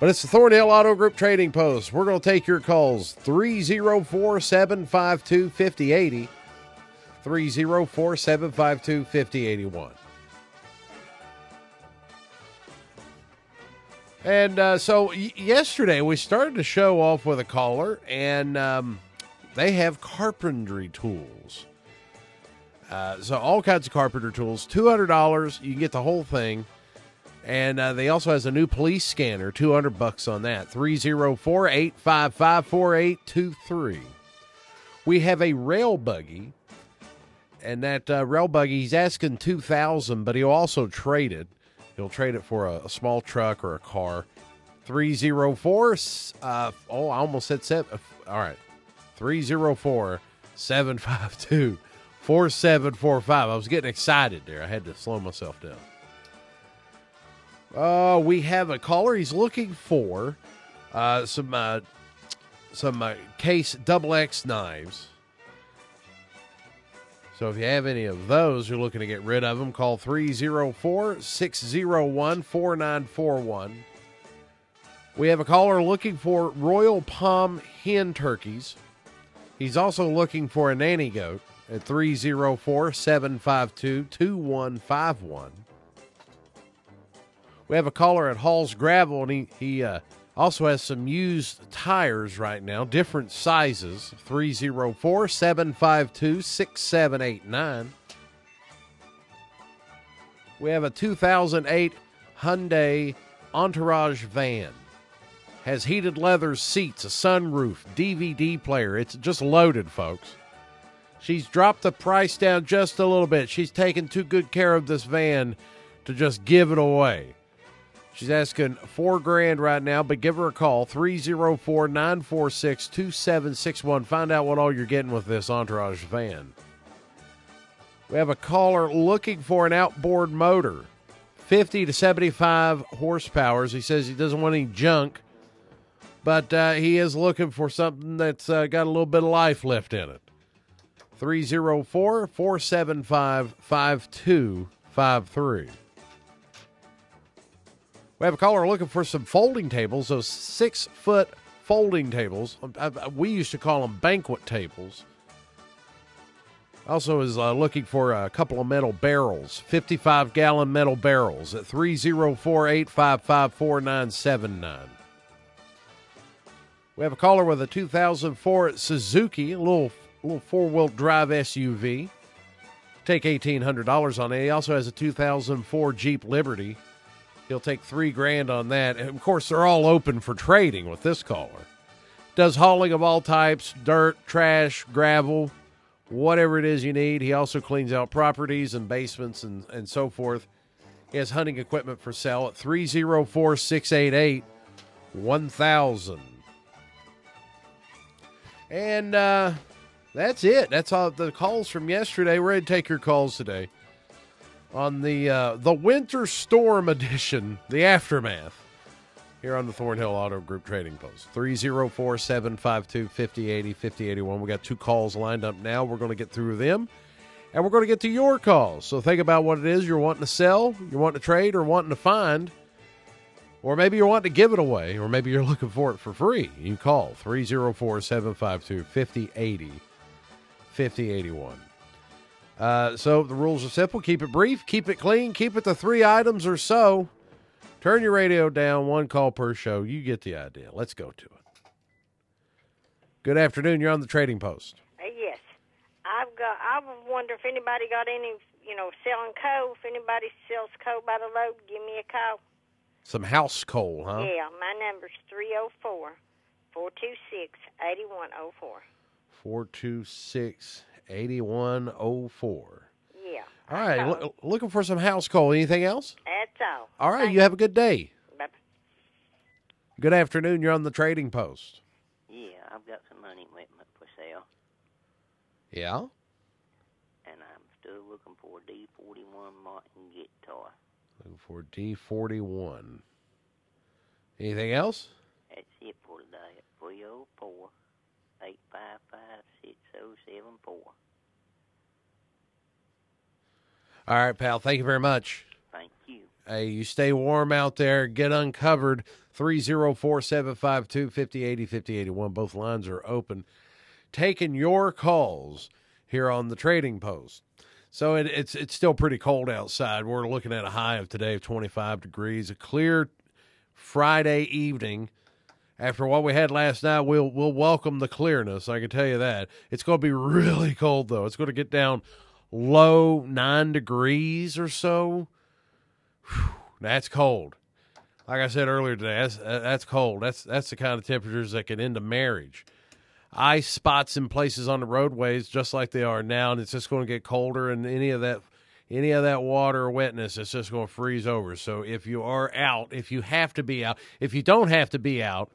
But it's the Thornhill Auto Group Trading Post. We're going to take your calls 304 752 5080. 304 752 5081. And uh, so y- yesterday we started to show off with a caller, and um, they have carpentry tools. Uh, so all kinds of carpenter tools, two hundred dollars. You can get the whole thing, and uh, they also has a new police scanner, two hundred bucks on that. 304-855-4823. We have a rail buggy, and that uh, rail buggy he's asking two thousand, but he'll also trade it. He'll trade it for a, a small truck or a car. 304 uh, oh, I almost said seven. All right. 304 752 4745. I was getting excited there. I had to slow myself down. Uh, we have a caller. He's looking for uh, some uh, some uh, case double X knives. So if you have any of those, you're looking to get rid of them, call 304 601 4941. We have a caller looking for Royal Palm hen turkeys. He's also looking for a nanny goat at 304 752 2151. We have a caller at Hall's Gravel, and he, he uh, also has some used tires right now, different sizes 304 752 6789. We have a 2008 Hyundai Entourage van. Has heated leather seats, a sunroof, DVD player. It's just loaded, folks. She's dropped the price down just a little bit. She's taken too good care of this van to just give it away. She's asking four grand right now, but give her a call 304 946 2761. Find out what all you're getting with this Entourage van. We have a caller looking for an outboard motor, 50 to 75 horsepower. He says he doesn't want any junk, but uh, he is looking for something that's uh, got a little bit of life left in it. 304 475 5253. We have a caller looking for some folding tables, those six foot folding tables. I, we used to call them banquet tables. Also, is uh, looking for a couple of metal barrels, 55 gallon metal barrels at 304 855 4979. We have a caller with a 2004 Suzuki, a little, little four wheel drive SUV. Take $1,800 on it. He also has a 2004 Jeep Liberty. He'll take three grand on that. And of course, they're all open for trading with this caller. Does hauling of all types dirt, trash, gravel, whatever it is you need. He also cleans out properties and basements and, and so forth. He has hunting equipment for sale at 304 688 1000. And uh, that's it. That's all the calls from yesterday. We're going to take your calls today on the uh, the winter storm edition, the aftermath, here on the Thornhill Auto Group Trading Post. 304 752 5080 5081. We got two calls lined up now. We're going to get through them and we're going to get to your calls. So think about what it is you're wanting to sell, you're wanting to trade, or wanting to find. Or maybe you're wanting to give it away, or maybe you're looking for it for free. You call 304 752 5080 5081. Uh, so the rules are simple keep it brief, keep it clean, keep it to three items or so. Turn your radio down, one call per show. You get the idea. Let's go to it. Good afternoon. You're on the trading post. Uh, yes, I've got. I wonder if anybody got any, you know, selling coal. If anybody sells coal by the load, give me a call. Some house coal, huh? Yeah, my number's 304 426 8104. 426 8104. Yeah. All right. Loo- looking for some house coal. Anything else? That's all. All right. Thank You have a good day. Bye-bye. Good afternoon. You're on the trading post. Yeah, I've got some money equipment for sale, Yeah. and I'm still looking for a D41 Martin guitar. Looking for D41. Anything else? That's it for today at 304 855 6074. All right, pal. Thank you very much. Thank you. Hey, you stay warm out there. Get uncovered. 304 752 5080 5081. Both lines are open. Taking your calls here on the trading post. So it, it's it's still pretty cold outside. We're looking at a high of today of 25 degrees. A clear Friday evening. After what we had last night, we'll we'll welcome the clearness. I can tell you that. It's going to be really cold though. It's going to get down low nine degrees or so. Whew, that's cold. Like I said earlier today, that's uh, that's cold. That's that's the kind of temperatures that can end a marriage. Ice spots in places on the roadways, just like they are now, and it's just going to get colder. And any of that, any of that water or wetness, it's just going to freeze over. So if you are out, if you have to be out, if you don't have to be out,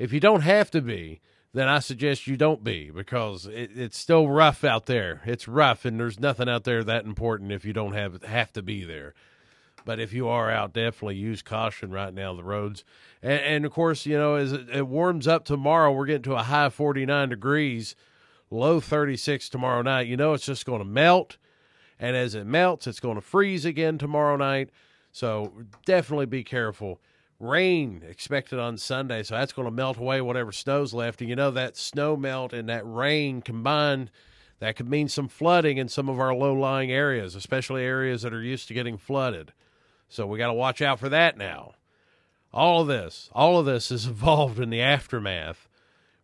if you don't have to be, then I suggest you don't be because it, it's still rough out there. It's rough, and there's nothing out there that important if you don't have have to be there. But if you are out, definitely use caution right now. The roads, and, and of course, you know as it, it warms up tomorrow, we're getting to a high 49 degrees, low 36 tomorrow night. You know it's just going to melt, and as it melts, it's going to freeze again tomorrow night. So definitely be careful rain expected on Sunday, so that's going to melt away whatever snow's left. And you know that snow melt and that rain combined, that could mean some flooding in some of our low-lying areas, especially areas that are used to getting flooded. So we got to watch out for that now. All of this, all of this is involved in the aftermath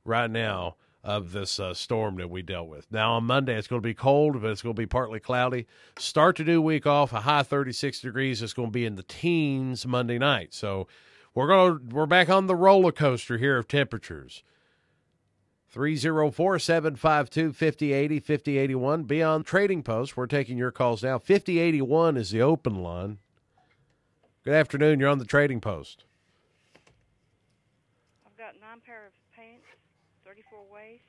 right now of this uh, storm that we dealt with. Now on Monday it's going to be cold, but it's going to be partly cloudy. Start the new week off a high 36 degrees. It's going to be in the teens Monday night. So we're going to we're back on the roller coaster here of temperatures. 304 752 5080 5081. Beyond Trading Post. We're taking your calls now. 5081 is the open line. Good afternoon. You're on the Trading Post. I've got nine pair of 34 waist.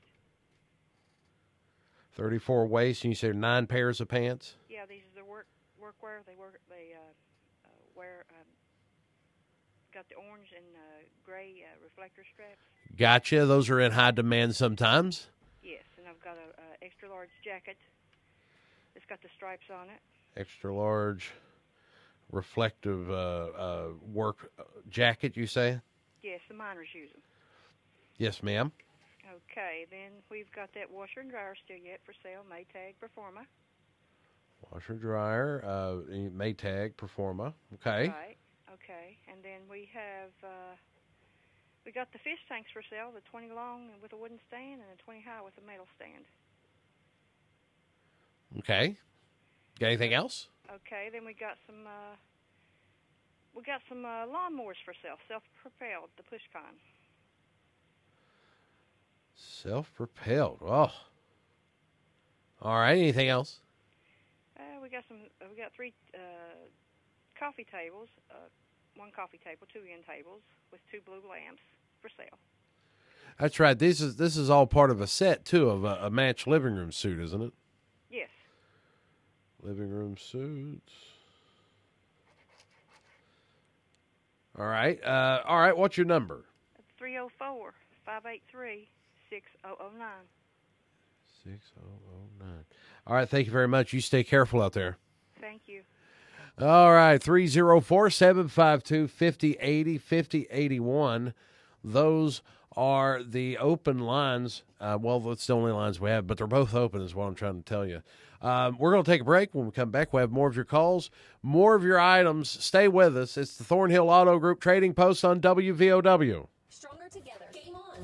34 waist, and you said nine pairs of pants? Yeah, these are the work workwear. They work. They uh, uh, wear. Um, got the orange and uh, gray uh, reflector straps. Gotcha. Those are in high demand sometimes. Yes, and I've got a, extra large jacket. It's got the stripes on it. Extra large, reflective uh, uh, work jacket. You say? Yes, the miners use them. Yes, ma'am. Okay, then we've got that washer and dryer still yet for sale. Maytag Performa. Washer dryer, uh, Maytag Performa. Okay. Right. Okay, and then we have uh, we got the fish tanks for sale. The 20 long with a wooden stand and the 20 high with a metal stand. Okay. Got anything else? Okay, then we got some uh, we got some uh, lawnmowers for sale, self-propelled, the PushCon. Self-propelled. Oh. All right. Anything else? Uh, we got some. Uh, we got three uh, coffee tables, uh, one coffee table, two end tables with two blue lamps for sale. That's right. This is this is all part of a set too of a, a match living room suit, isn't it? Yes. Living room suits. All right. Uh, all right. What's your number? It's 304 583 6009. 6009. All right. Thank you very much. You stay careful out there. Thank you. All right. 304 752 5080 5081. Those are the open lines. Uh, well, that's the only lines we have, but they're both open, is what I'm trying to tell you. Um, we're going to take a break. When we come back, we'll have more of your calls, more of your items. Stay with us. It's the Thornhill Auto Group Trading Post on WVOW. Stronger together. Game on.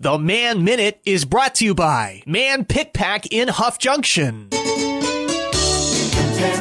The Man Minute is brought to you by Man Pic Pac in Huff Junction. Compare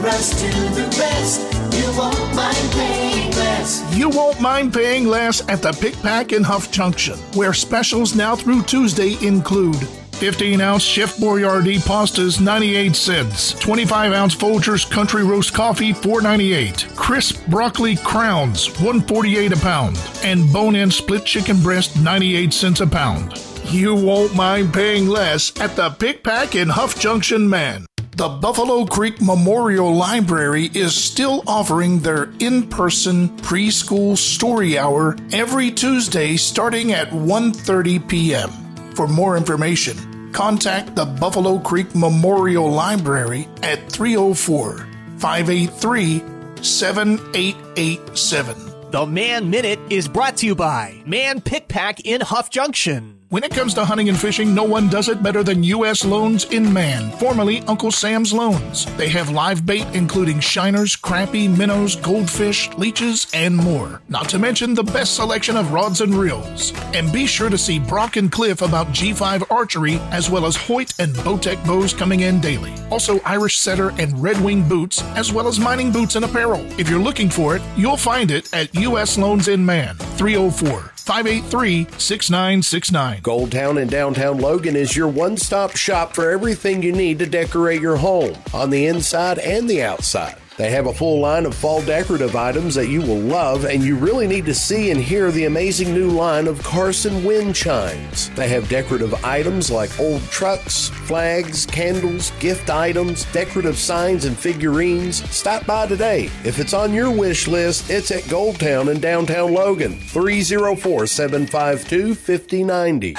us to the rest. You won't mind paying less. You won't mind paying less at the Pic Pac in Huff Junction, where specials now through Tuesday include 15 ounce Chef Boyardee pastas 98 cents. 25 ounce Folgers Country Roast Coffee 4.98. Crisp broccoli crowns 148 a pound. And bone in split chicken breast 98 cents a pound. You won't mind paying less at the Pic Pac in Huff Junction, man. The Buffalo Creek Memorial Library is still offering their in-person preschool story hour every Tuesday starting at 1:30 p.m. For more information, contact the Buffalo Creek Memorial Library at 304 583 7887. The Man Minute is brought to you by Man Pic Pac in Huff Junction. When it comes to hunting and fishing, no one does it better than U.S. Loans in Man, formerly Uncle Sam's Loans. They have live bait including shiners, crappie, minnows, goldfish, leeches, and more. Not to mention the best selection of rods and reels. And be sure to see Brock and Cliff about G5 archery, as well as Hoyt and Bowtech bows coming in daily. Also Irish setter and red wing boots, as well as mining boots and apparel. If you're looking for it, you'll find it at U.S. Loans in Man, 304 583 6969. Gold Town in downtown Logan is your one stop shop for everything you need to decorate your home on the inside and the outside. They have a full line of fall decorative items that you will love, and you really need to see and hear the amazing new line of Carson wind chimes. They have decorative items like old trucks, flags, candles, gift items, decorative signs, and figurines. Stop by today. If it's on your wish list, it's at Goldtown in downtown Logan, 304 752 5090.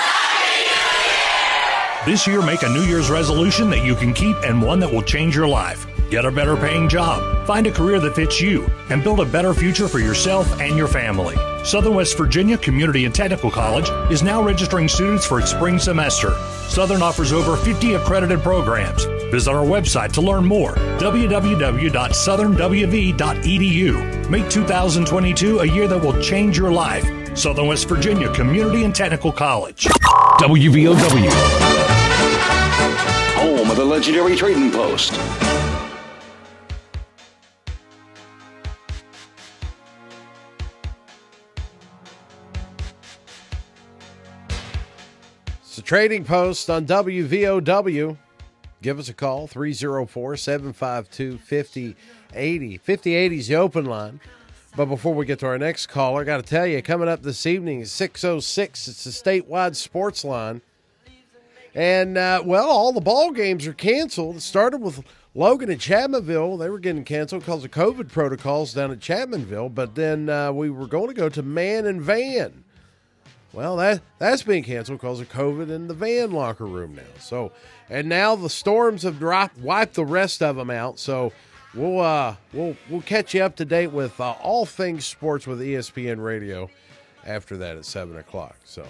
This year, make a New Year's resolution that you can keep and one that will change your life. Get a better paying job, find a career that fits you, and build a better future for yourself and your family. Southern West Virginia Community and Technical College is now registering students for its spring semester. Southern offers over 50 accredited programs. Visit our website to learn more www.southernwv.edu. Make 2022 a year that will change your life. Southern West Virginia Community and Technical College. WVOW. Home of the legendary Trading Post. Trading Post on WVOW. Give us a call, 304 752 5080. 5080 is the open line. But before we get to our next caller, I got to tell you, coming up this evening is 606. It's a statewide sports line. And, uh, well, all the ball games are canceled. It started with Logan and Chapmanville. They were getting canceled because of COVID protocols down at Chapmanville. But then uh, we were going to go to Man and Van. Well, that that's being canceled because of COVID in the van locker room now. So, and now the storms have dropped, wiped the rest of them out. So, we'll uh we'll we'll catch you up to date with uh, all things sports with ESPN Radio after that at seven o'clock. So,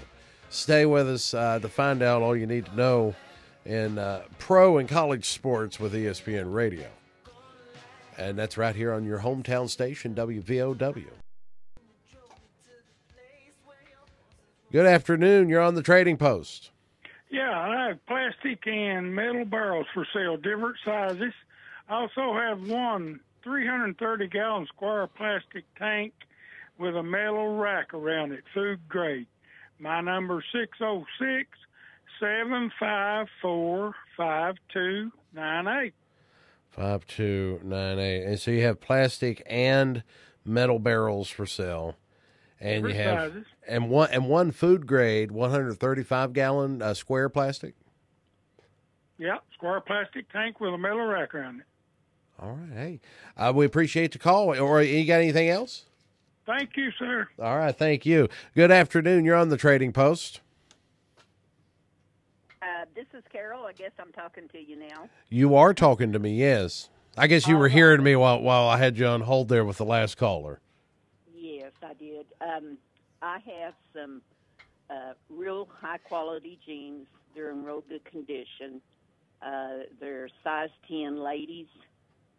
stay with us uh, to find out all you need to know in uh, pro and college sports with ESPN Radio. And that's right here on your hometown station, WVOW. Good afternoon. You're on the trading post. Yeah, I have plastic and metal barrels for sale, different sizes. I also have one 330 gallon square plastic tank with a metal rack around it, food grade. My number 606 754 5298. 5298. And so you have plastic and metal barrels for sale. And you have sizes. and one and one food grade 135 gallon uh, square plastic. Yep, square plastic tank with a metal rack around it. All right. Hey, uh, we appreciate the call. Or you got anything else? Thank you, sir. All right. Thank you. Good afternoon. You're on the trading post. Uh, this is Carol. I guess I'm talking to you now. You are talking to me. Yes. I guess you were hearing me while while I had you on hold there with the last caller. I did. Um, I have some uh, real high quality jeans. They're in real good condition. Uh, they're size 10 ladies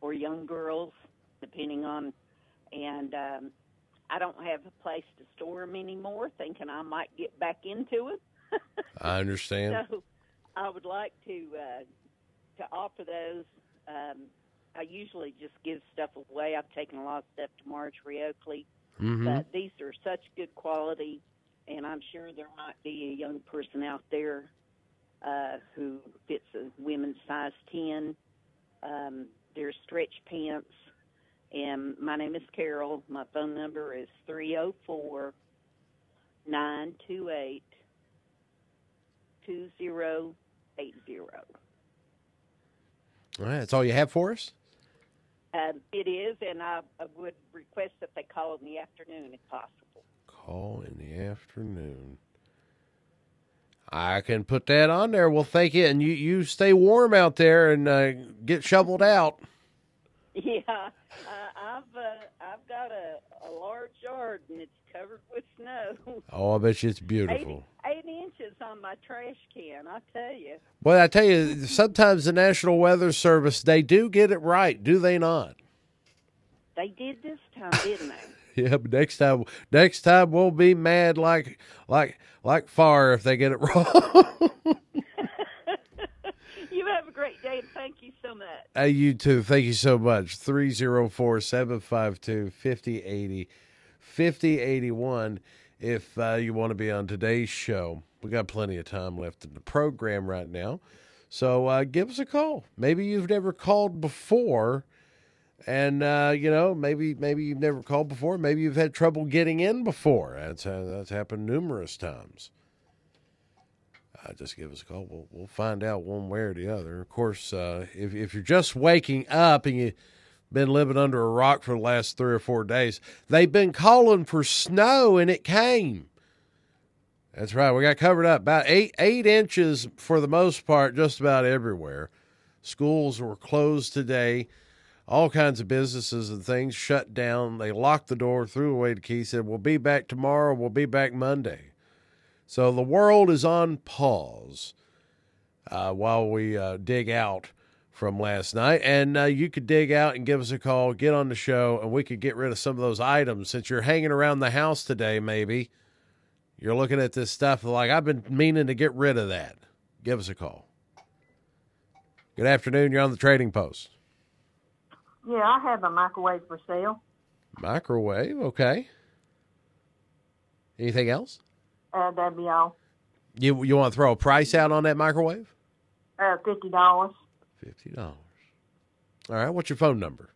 or young girls, depending on. And um, I don't have a place to store them anymore, thinking I might get back into it. I understand. So I would like to uh, to offer those. Um, I usually just give stuff away. I've taken a lot of stuff to Marjorie Oakley, Mhm. but these are such good quality, and I'm sure there might be a young person out there uh, who fits a women's size 10. Um, there's stretch pants. And my name is Carol. My phone number is 304 928 2080. All right, that's all you have for us? Um, it is, and I, I would request that they call in the afternoon if possible. Call in the afternoon. I can put that on there. Well, thank you, and you you stay warm out there and uh, get shoveled out. Yeah, uh, I've uh, I've got a, a large yard and it's covered with snow. Oh, I bet you it's beautiful. Eight, eight inches on my trash can. I tell you. Well, I tell you, sometimes the National Weather Service they do get it right, do they not? They did this time, didn't they? Yeah, but next time, next time we'll be mad like like like far if they get it wrong. you have a great day, and thank you so much. Hey, you too. Thank you so much. 304 752 5080 5081. If uh, you want to be on today's show, we got plenty of time left in the program right now. So uh, give us a call. Maybe you've never called before. And uh, you know, maybe maybe you've never called before. Maybe you've had trouble getting in before. That's that's happened numerous times. Uh, just give us a call. We'll we'll find out one way or the other. Of course, uh, if if you're just waking up and you've been living under a rock for the last three or four days, they've been calling for snow and it came. That's right. We got covered up about eight eight inches for the most part, just about everywhere. Schools were closed today. All kinds of businesses and things shut down. They locked the door, threw away the key, said, We'll be back tomorrow. We'll be back Monday. So the world is on pause uh, while we uh, dig out from last night. And uh, you could dig out and give us a call, get on the show, and we could get rid of some of those items. Since you're hanging around the house today, maybe you're looking at this stuff like, I've been meaning to get rid of that. Give us a call. Good afternoon. You're on the trading post. Yeah, I have a microwave for sale. Microwave, okay. Anything else? Uh, that'd be all. You you want to throw a price out on that microwave? Uh, fifty dollars. Fifty dollars. All right. What's your phone number?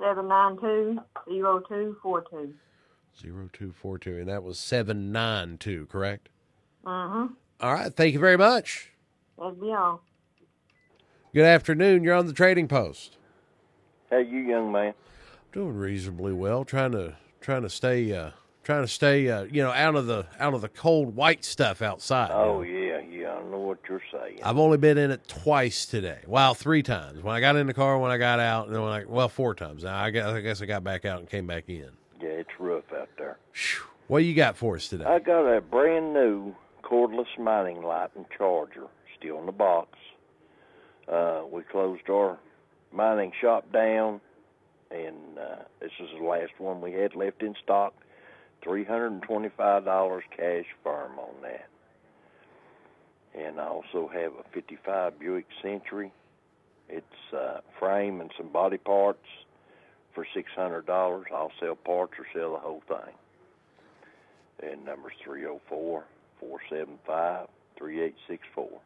Seven nine two zero two four two. Zero two four two, and that was seven nine two, correct? Mm-hmm. All right. Thank you very much. That'd be all. Good afternoon. You're on the trading post. Hey, you young man. Doing reasonably well. Trying to trying to stay uh, trying to stay uh, you know out of the out of the cold white stuff outside. Oh yeah, yeah. I don't know what you're saying. I've only been in it twice today. Well, three times. When I got in the car, when I got out, and then when I well, four times. Now I guess I guess I got back out and came back in. Yeah, it's rough out there. What you got for us today? I got a brand new cordless mining light and charger, still in the box. Uh, we closed our mining shop down, and uh, this is the last one we had left in stock. Three hundred and twenty-five dollars cash firm on that. And I also have a '55 Buick Century. It's uh, frame and some body parts for six hundred dollars. I'll sell parts or sell the whole thing. And number's three zero four four seven five three eight six four.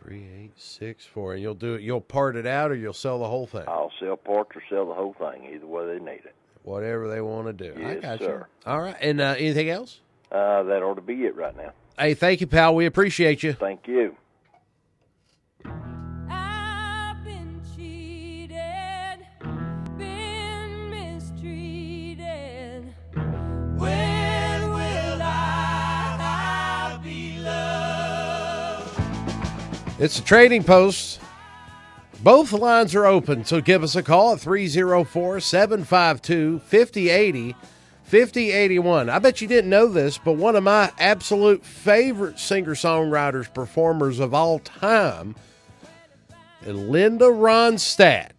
Three eight six four, and you'll do it. You'll part it out, or you'll sell the whole thing. I'll sell parts or sell the whole thing, either way they need it. Whatever they want to do. I Yes, got sir. you. All right. And uh, anything else? Uh, that ought to be it right now. Hey, thank you, pal. We appreciate you. Thank you. When will I be loved? It's a trading post. Both lines are open, so give us a call at 304 752 5080 5081. I bet you didn't know this, but one of my absolute favorite singer songwriters, performers of all time, Linda Ronstadt.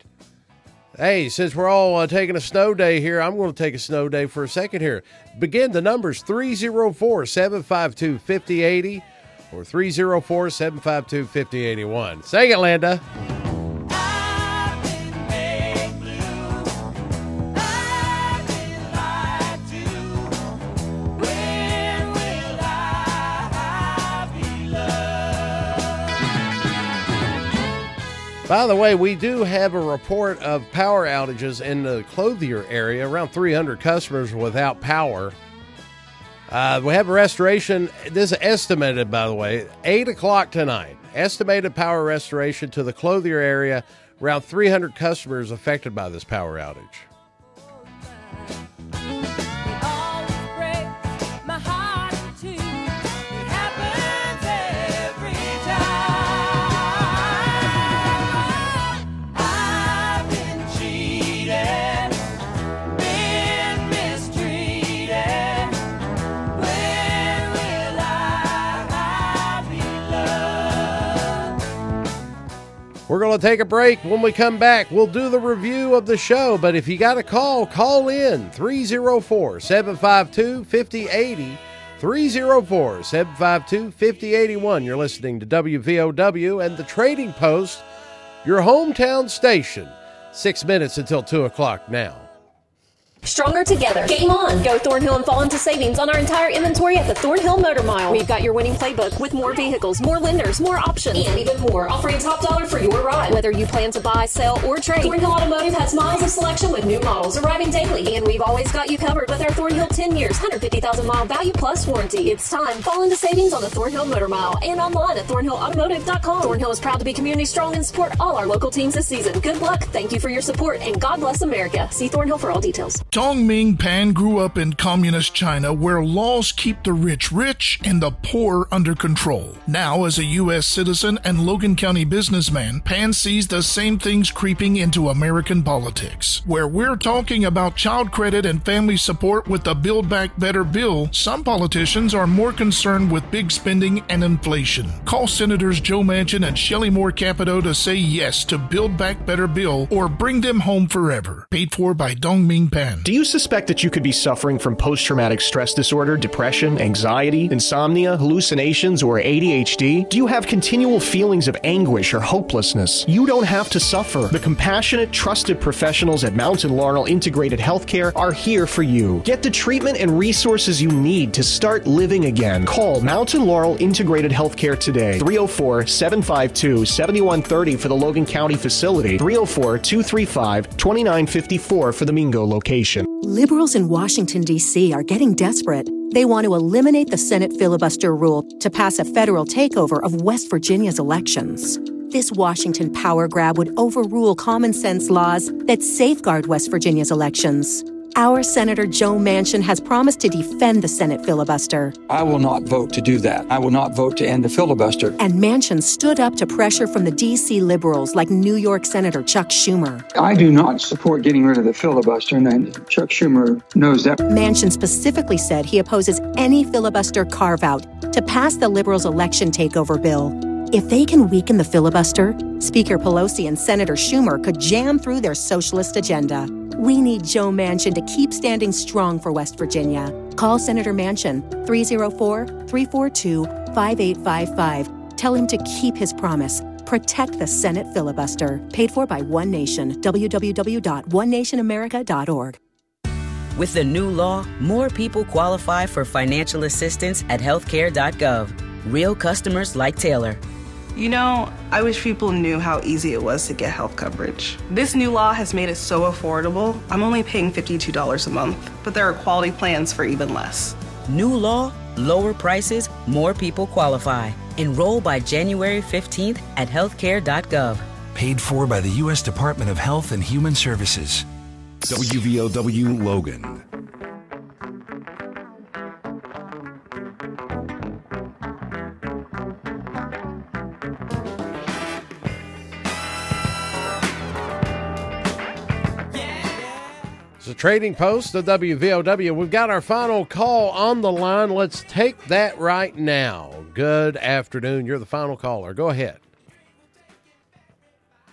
Hey, since we're all uh, taking a snow day here, I'm going to take a snow day for a second here. Begin the numbers 304 752 5080 or 304 752 5081. Sing it, Linda. By the way, we do have a report of power outages in the Clothier area. Around 300 customers without power. Uh, we have a restoration. This is estimated, by the way, 8 o'clock tonight. Estimated power restoration to the Clothier area. Around 300 customers affected by this power outage. We're going to take a break. When we come back, we'll do the review of the show. But if you got a call, call in 304 752 5080. 304 752 5081. You're listening to WVOW and the Trading Post, your hometown station. Six minutes until 2 o'clock now. Stronger together. Game on. Go Thornhill and fall into savings on our entire inventory at the Thornhill Motor Mile. We've got your winning playbook with more vehicles, more lenders, more options, and even more, offering top dollar for your ride. Whether you plan to buy, sell, or trade, Thornhill Automotive has miles of selection with new models arriving daily, and we've always got you covered with our Thornhill 10 years, 150,000 mile value plus warranty. It's time. Fall into savings on the Thornhill Motor Mile and online at thornhillautomotive.com. Thornhill is proud to be community strong and support all our local teams this season. Good luck. Thank you for your support, and God bless America. See Thornhill for all details. Dongming Pan grew up in communist China where laws keep the rich rich and the poor under control. Now, as a U.S. citizen and Logan County businessman, Pan sees the same things creeping into American politics. Where we're talking about child credit and family support with the Build Back Better bill, some politicians are more concerned with big spending and inflation. Call Senators Joe Manchin and Shelley Moore Capito to say yes to Build Back Better bill or bring them home forever. Paid for by Dongming Pan. Do you suspect that you could be suffering from post traumatic stress disorder, depression, anxiety, insomnia, hallucinations, or ADHD? Do you have continual feelings of anguish or hopelessness? You don't have to suffer. The compassionate, trusted professionals at Mountain Laurel Integrated Healthcare are here for you. Get the treatment and resources you need to start living again. Call Mountain Laurel Integrated Healthcare today. 304 752 7130 for the Logan County facility, 304 235 2954 for the Mingo location. Liberals in Washington, D.C. are getting desperate. They want to eliminate the Senate filibuster rule to pass a federal takeover of West Virginia's elections. This Washington power grab would overrule common sense laws that safeguard West Virginia's elections. Our Senator Joe Manchin has promised to defend the Senate filibuster. I will not vote to do that. I will not vote to end the filibuster. And Manchin stood up to pressure from the D.C. liberals like New York Senator Chuck Schumer. I do not support getting rid of the filibuster, and Chuck Schumer knows that. Manchin specifically said he opposes any filibuster carve out to pass the liberals' election takeover bill. If they can weaken the filibuster, Speaker Pelosi and Senator Schumer could jam through their socialist agenda. We need Joe Manchin to keep standing strong for West Virginia. Call Senator Manchin 304 342 5855. Tell him to keep his promise. Protect the Senate filibuster. Paid for by One Nation. www.onenationamerica.org. With the new law, more people qualify for financial assistance at healthcare.gov. Real customers like Taylor. You know, I wish people knew how easy it was to get health coverage. This new law has made it so affordable. I'm only paying $52 a month, but there are quality plans for even less. New law, lower prices, more people qualify. Enroll by January 15th at healthcare.gov. Paid for by the U.S. Department of Health and Human Services. WVOW Logan. It's trading post the WVOW. We've got our final call on the line. Let's take that right now. Good afternoon. You're the final caller. Go ahead.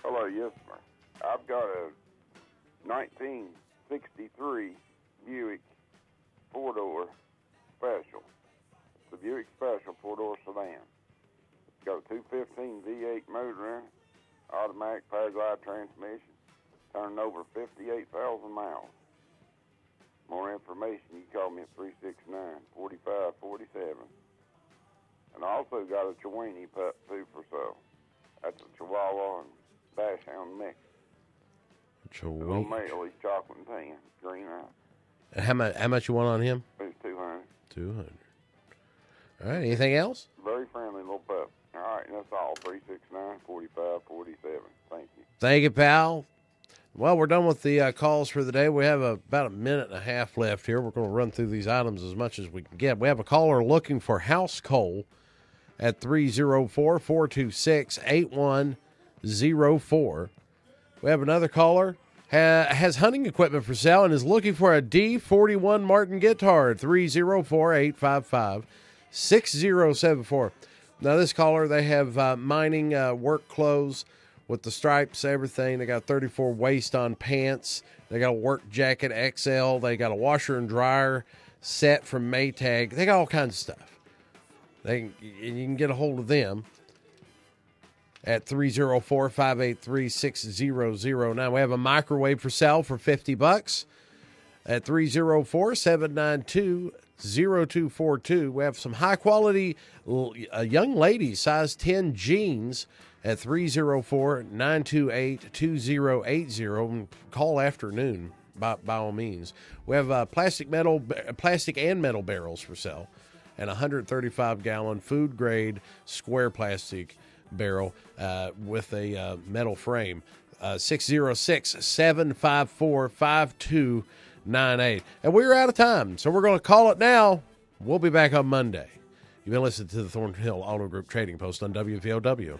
Hello, yes, sir. I've got a 1963 Buick four door special. It's a Buick special four door sedan. It's got a 215 V8 motor in it, automatic Paraglide transmission, turning over 58,000 miles. More information, you call me at 369 4547. And I also got a Chiweenie pup too for sale. That's a Chihuahua, and dachshund mix. Which a Little week. male, he's chocolate and tan, green eye. And How much? How much you want on him? It's 200. Two hundred. All right. Anything else? Very friendly little pup. All right, that's all. 369 45 47. Thank you. Thank you, pal. Well, we're done with the uh, calls for the day. We have a, about a minute and a half left here. We're going to run through these items as much as we can get. We have a caller looking for house coal at 304 426 8104. We have another caller ha- has hunting equipment for sale and is looking for a D41 Martin guitar at 304 855 6074. Now, this caller, they have uh, mining uh, work clothes with the stripes, everything. They got 34 waist on pants. They got a work jacket XL. They got a washer and dryer set from Maytag. They got all kinds of stuff. They you can get a hold of them at 304-583-6009. We have a microwave for sale for 50 bucks at 304-792-0242. We have some high quality uh, young lady size 10 jeans at 304-928-2080. Call afternoon by, by all means. We have uh, plastic metal plastic and metal barrels for sale and a 135 gallon food grade square plastic barrel uh, with a uh, metal frame. Uh, 606 754 5298. And we're out of time, so we're going to call it now. We'll be back on Monday. You've been listening to the Thornhill Auto Group Trading Post on WVOW.